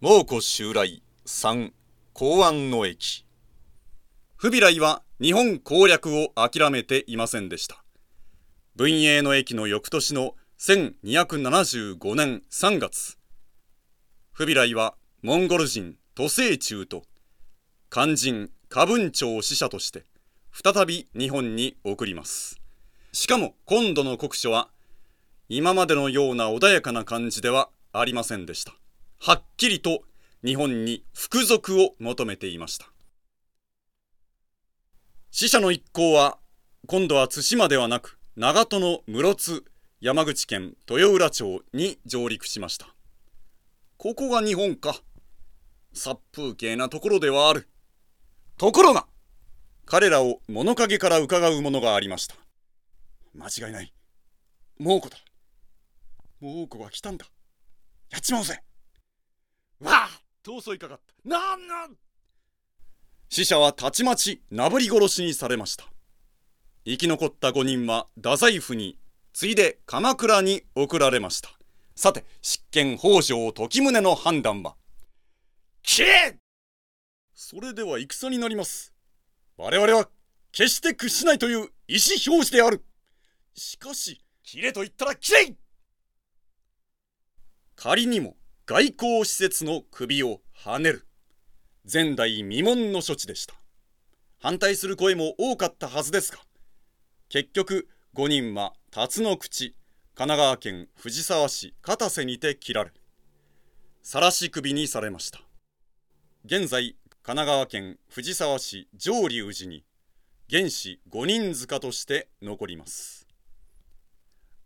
蒙古襲来3公安の駅。不備来は日本攻略を諦めていませんでした。文英の駅の翌年の1275年3月。不備来はモンゴル人都政中と肝心花文朝使者として再び日本に送ります。しかも今度の国書は今までのような穏やかな感じではありませんでした。はっきりと日本に服属を求めていました。死者の一行は今度は対馬ではなく長門の室津山口県豊浦町に上陸しました。ここが日本か。殺風景なところではある。ところが彼らを物陰から伺うものがありました。間違いない。猛虎だ。猛虎が来たんだ。やっちまおうぜ。わあ逃走いかかった。なんなん。死者はたちまちなぶり殺しにされました。生き残った5人は太宰府についで鎌倉に送られました。さて執権北条時宗の判断は。消えそれでは戦になります。我々は決して屈しないという意思表示である。しかし切れと言ったら切れ仮にも外交施設の首をはねる。前代未聞の処置でした。反対する声も多かったはずですが結局5人は辰野口神奈川県藤沢市片瀬にて切られ晒し首にされました。現在神奈川県藤沢市上流寺に原始五人塚として残ります。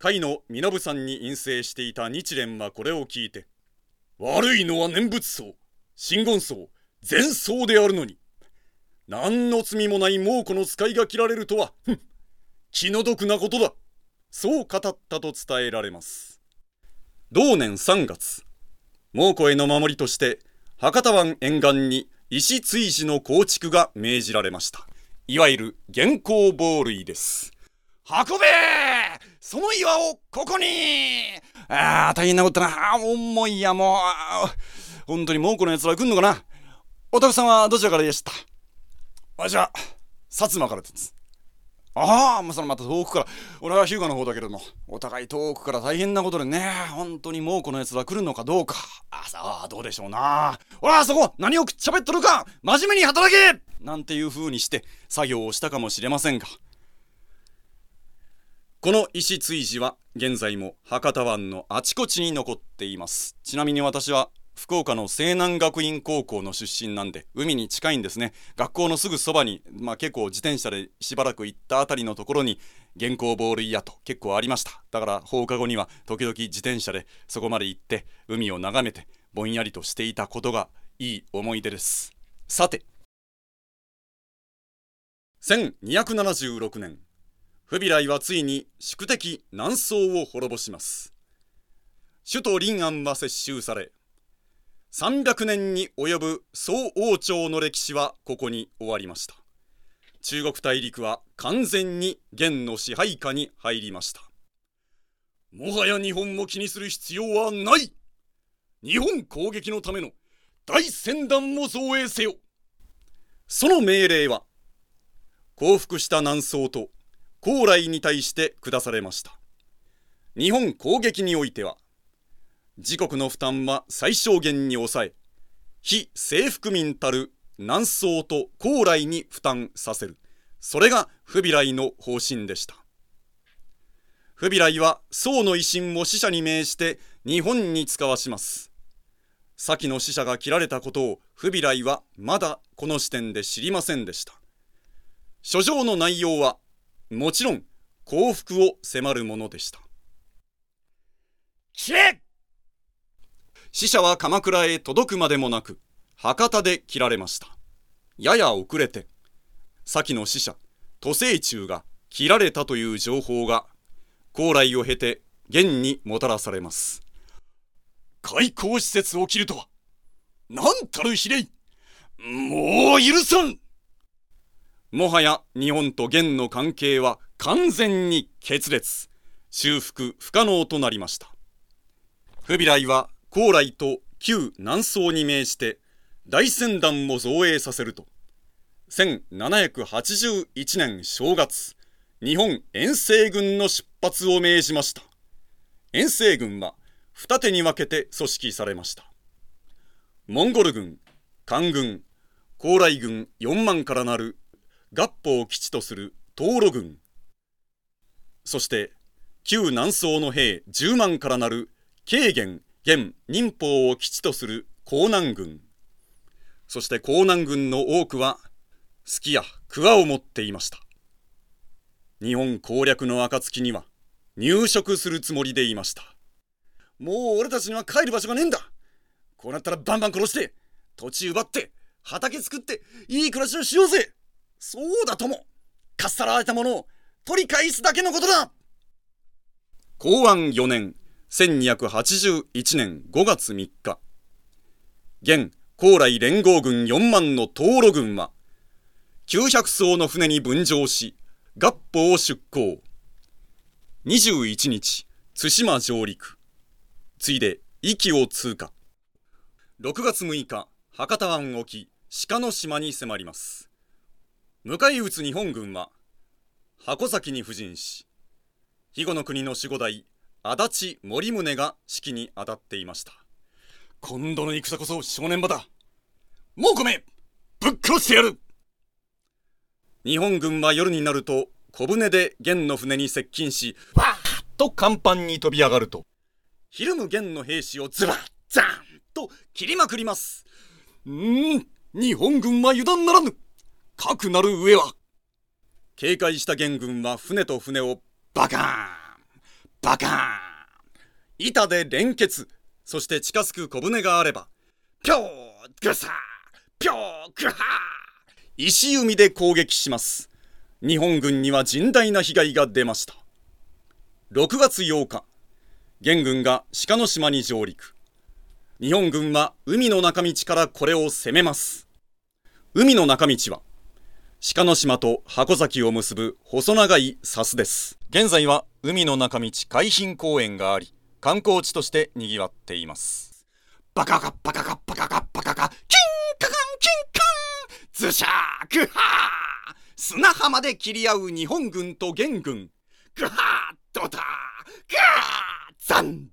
甲斐の身延さんに陰性していた日蓮はこれを聞いて悪いのは念仏僧真言僧前僧であるのに。何の罪もない猛虎の使いが切られるとは気の毒なことだ。そう語ったと伝えられます。同年3月猛虎への守りとして博多湾沿岸に石追事の構築が命じられました。いわゆる現行防類です。運べその岩をここにああ、大変なことだな。重いや、もう。本当に猛虎の奴ら来んのかなお宅さんはどちらからでした？わしは、薩摩からです。ああ、もうそのまた遠くから。俺は日向の方だけれども、お互い遠くから大変なことでね、本当に猛虎の奴ら来るのかどうか。あさあ、どうでしょうな。ほら、そこ何をくっちゃべっとるか真面目に働けなんていう風にして作業をしたかもしれませんが。この石追事は現在も博多湾のあちこちに残っています。ちなみに私は福岡の西南学院高校の出身なんで海に近いんですね。学校のすぐそばに、まあ、結構自転車でしばらく行ったあたりのところに原稿ボールイヤと結構ありました。だから放課後には時々自転車でそこまで行って海を眺めてぼんやりとしていたことがいい思い出です。さて。1276年。フビライはついに宿敵南宋を滅ぼします。首都臨安は接収され300年に及ぶ宋王朝の歴史はここに終わりました。中国大陸は完全に元の支配下に入りました。もはや日本を気にする必要はない。日本攻撃のための大船団を造営せよ。その命令は降伏した南宋と高麗に対して下されました。日本攻撃においては自国の負担は最小限に抑え非征服民たる南宋と高麗に負担させる。それが不備来の方針でした。不備来は宋の維新を死者に命じて日本に使わします。先の死者が切られたことを不備来はまだこの時点で知りませんでした。書状の内容はもちろん幸福を迫るものでした。死者は鎌倉へ届くまでもなく博多で切られました。やや遅れて先の死者都政中が切られたという情報が高麗を経て現にもたらされます。開港施設を切るとは何たる比例もう許さんもはや日本と元の関係は完全に決裂修復不可能となりました不備来は高麗と旧南宋に命して、大船団も造営させると、1781年正月、日本遠征軍の出発を命じました。遠征軍は二手に分けて組織されました。モンゴル軍、官軍、高麗軍4万からなる合法を基地とする東路軍、そして旧南宋の兵10万からなる軽元、元、忍法を基地とする江南軍、そして江南軍の多くは、好きや桑を持っていました。日本攻略の暁には、入植するつもりでいました。もう俺たちには帰る場所がねえんだこうなったらバンバン殺して、土地奪って、畑作って、いい暮らしをしようぜそうだともかっさらわれたものを取り返すだけのことだ公安4年、1281年5月3日、現高麗連合軍4万の東路軍は、900艘の船に分乗し、合法を出港。21日、対馬上陸。ついで、壱岐を通過。6月6日、博多湾沖、鹿の島に迫ります。迎え撃つ日本軍は、箱崎に布陣し、肥後の国の守護代、足立森宗が指揮に当たっていました。今度の戦こそ正念場だ。もうごめんぶっ殺してやる日本軍は夜になると小舟で元の船に接近し、わーっと甲板に飛び上がると、ひるむ元の兵士をズバッザーンと切りまくります。うーん、日本軍は油断ならぬ。かくなる上は。警戒した元軍は船と船をバカーンバカーン。板で連結そして近づく小舟があればぴょーぐさーぴょーぐはー石海で攻撃します。日本軍には甚大な被害が出ました。6月8日元軍が鹿の島に上陸。日本軍は海の中道からこれを攻めます。海の中道は鹿の島と箱崎を結ぶ細長い砂州です。現在は海の中道海浜公園があり、観光地として賑わっています。バカカバカカバカカバカカキンカカンキンカンズシャークハー砂浜で切り合う日本軍と元軍。グハードターガーザン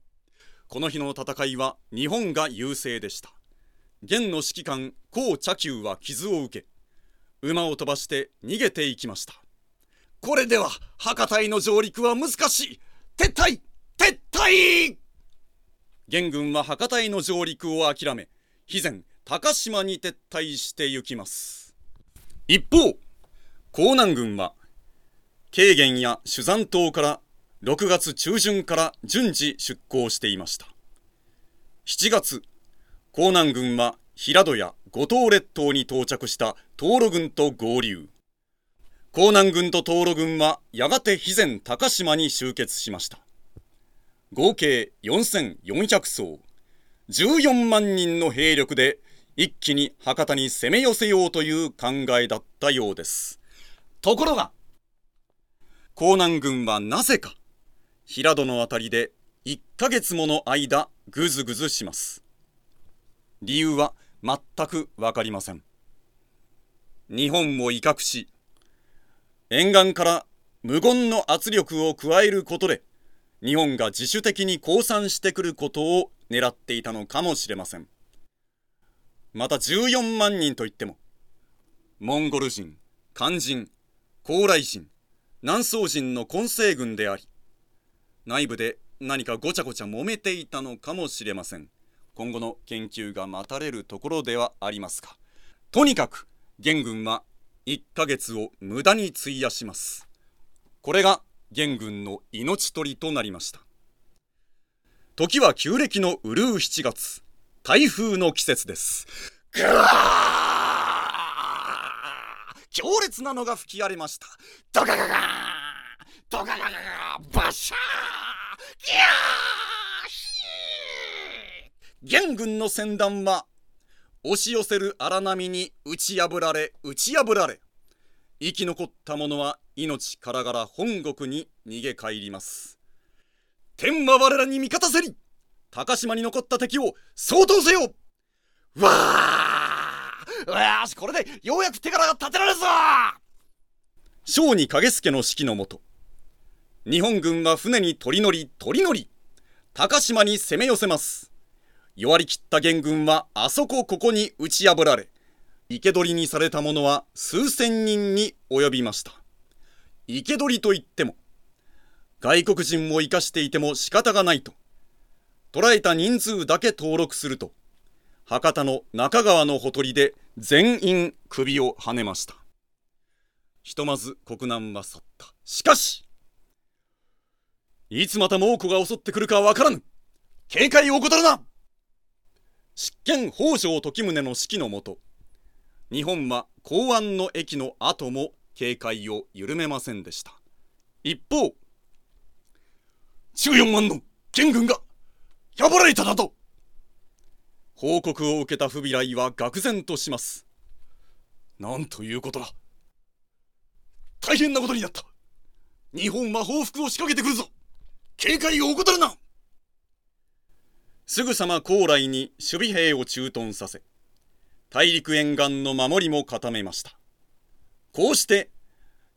この日の戦いは日本が優勢でした。元の指揮官、高茶久は傷を受け、馬を飛ばして逃げていきました。これでは博多への上陸は難しい。撤退撤退!元軍は博多への上陸を諦め肥前高島に撤退して行きます。一方江南軍は軽元や主山島から6月中旬から順次出港していました。7月江南軍は平戸や五島列島に到着した東路軍と合流。江南軍と東路軍はやがて肥前高島に集結しました。合計4400艘。14万人の兵力で一気に博多に攻め寄せようという考えだったようです。ところが江南軍はなぜか平戸の辺りで1ヶ月もの間ぐずぐずします。理由は全く分かりません。日本を威嚇し沿岸から無言の圧力を加えることで日本が自主的に降参してくることを狙っていたのかもしれません。また14万人といってもモンゴル人漢人高麗人南宋人の混成軍であり内部で何かごちゃごちゃ揉めていたのかもしれません。今後の研究が待たれるところではありますがとにかく元軍は1ヶ月を無駄に費やします。これが元軍の命取りとなりました。時は旧暦のうるう7月。台風の季節です。ぐわ強烈なのが吹き荒れました。ドカガガドカガガバシャーギャー！元軍の船団は押し寄せる荒波に打ち破られ打ち破られ生き残った者は命からがら本国に逃げ帰ります。天は我らに味方せり高島に残った敵を相当せよ。わあよしこれでようやく手柄が立てられるぞ。小児影助の指揮のもと日本軍は船に取り乗り取り乗り高島に攻め寄せます。弱りきった元軍はあそこここに打ち破られ生け捕りにされた者は数千人に及びました。生け捕りといっても外国人を生かしていても仕方がないと捕らえた人数だけ登録すると博多の中川のほとりで全員首をはねました。ひとまず国難は去った。しかしいつまた猛虎が襲ってくるかわからぬ。警戒を怠るな執権北条時宗の指揮のもと日本は港湾の駅の後も警戒を緩めませんでした。一方14万の元軍が破られたなど報告を受けた不備来は愕然とします。なんということだ。大変なことになった。日本は報復を仕掛けてくるぞ。警戒を怠るな。すぐさま高麗に守備兵を駐屯させ大陸沿岸の守りも固めました。こうして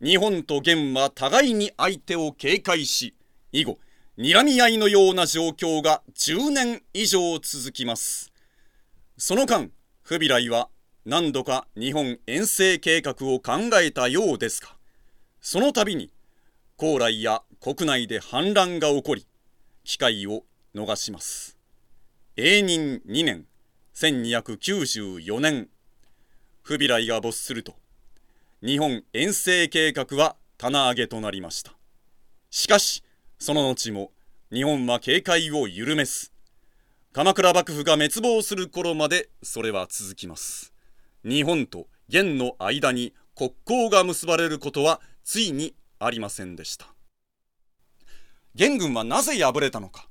日本と元は互いに相手を警戒し以後睨み合いのような状況が10年以上続きます。その間不備来は何度か日本遠征計画を考えたようですがその度に高麗や国内で反乱が起こり機会を逃します。永仁2年1294年。不備来が没すると日本遠征計画は棚上げとなりました。しかしその後も日本は警戒を緩めず鎌倉幕府が滅亡する頃までそれは続きます。日本と元の間に国交が結ばれることはついにありませんでした。元軍はなぜ敗れたのか。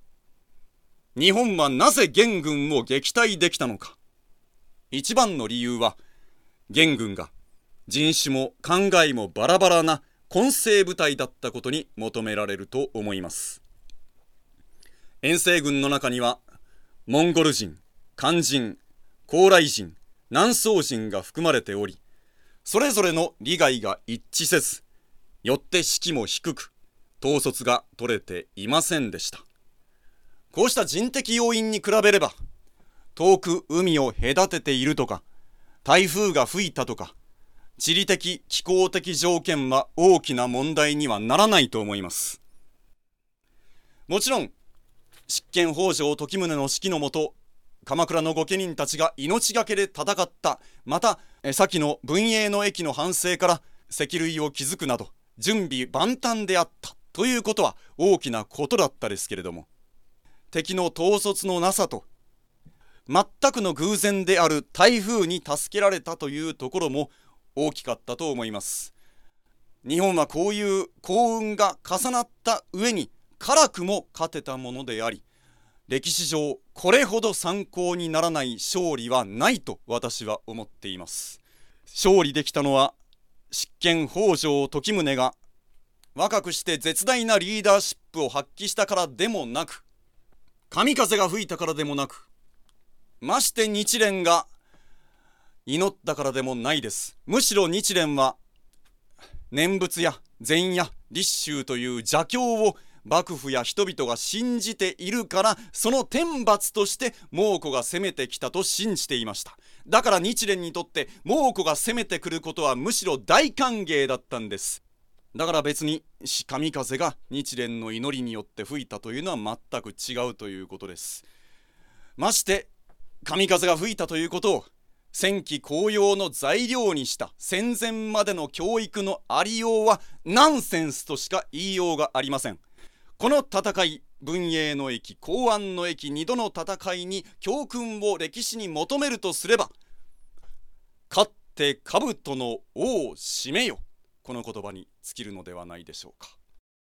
日本はなぜ元軍を撃退できたのか。一番の理由は元軍が人種も考えもバラバラな混成部隊だったことに求められると思います。遠征軍の中にはモンゴル人漢人高麗人南宋人が含まれておりそれぞれの利害が一致せずよって士気も低く統率が取れていませんでした。こうした人的要因に比べれば遠く海を隔てているとか台風が吹いたとか地理的気候的条件は大きな問題にはならないと思います。もちろん執権北条時宗の指揮のもと鎌倉の御家人たちが命がけで戦ったまた先の文英の駅の反省から石類を築くなど準備万端であったということは大きなことだったですけれども敵の統率のなさと全くの偶然である台風に助けられたというところも大きかったと思います。日本はこういう幸運が重なった上に辛くも勝てたものであり歴史上これほど参考にならない勝利はないと私は思っています。勝利できたのは執権北条時宗が若くして絶大なリーダーシップを発揮したからでもなく神風が吹いたからでもなくまして日蓮が祈ったからでもないです。むしろ日蓮は念仏や禅や立宗という邪教を幕府や人々が信じているからその天罰として猛虎が攻めてきたと信じていました。だから日蓮にとって猛虎が攻めてくることはむしろ大歓迎だったんです。だから別に神風が日蓮の祈りによって吹いたというのは全く違うということです。まして神風が吹いたということを戦機公用の材料にした戦前までの教育のありようはナンセンスとしか言いようがありません。この戦い文英の駅公安の駅2度の戦いに教訓を歴史に求めるとすれば勝って兜の王を締めよ。この言葉に尽きるのではないでしょうか。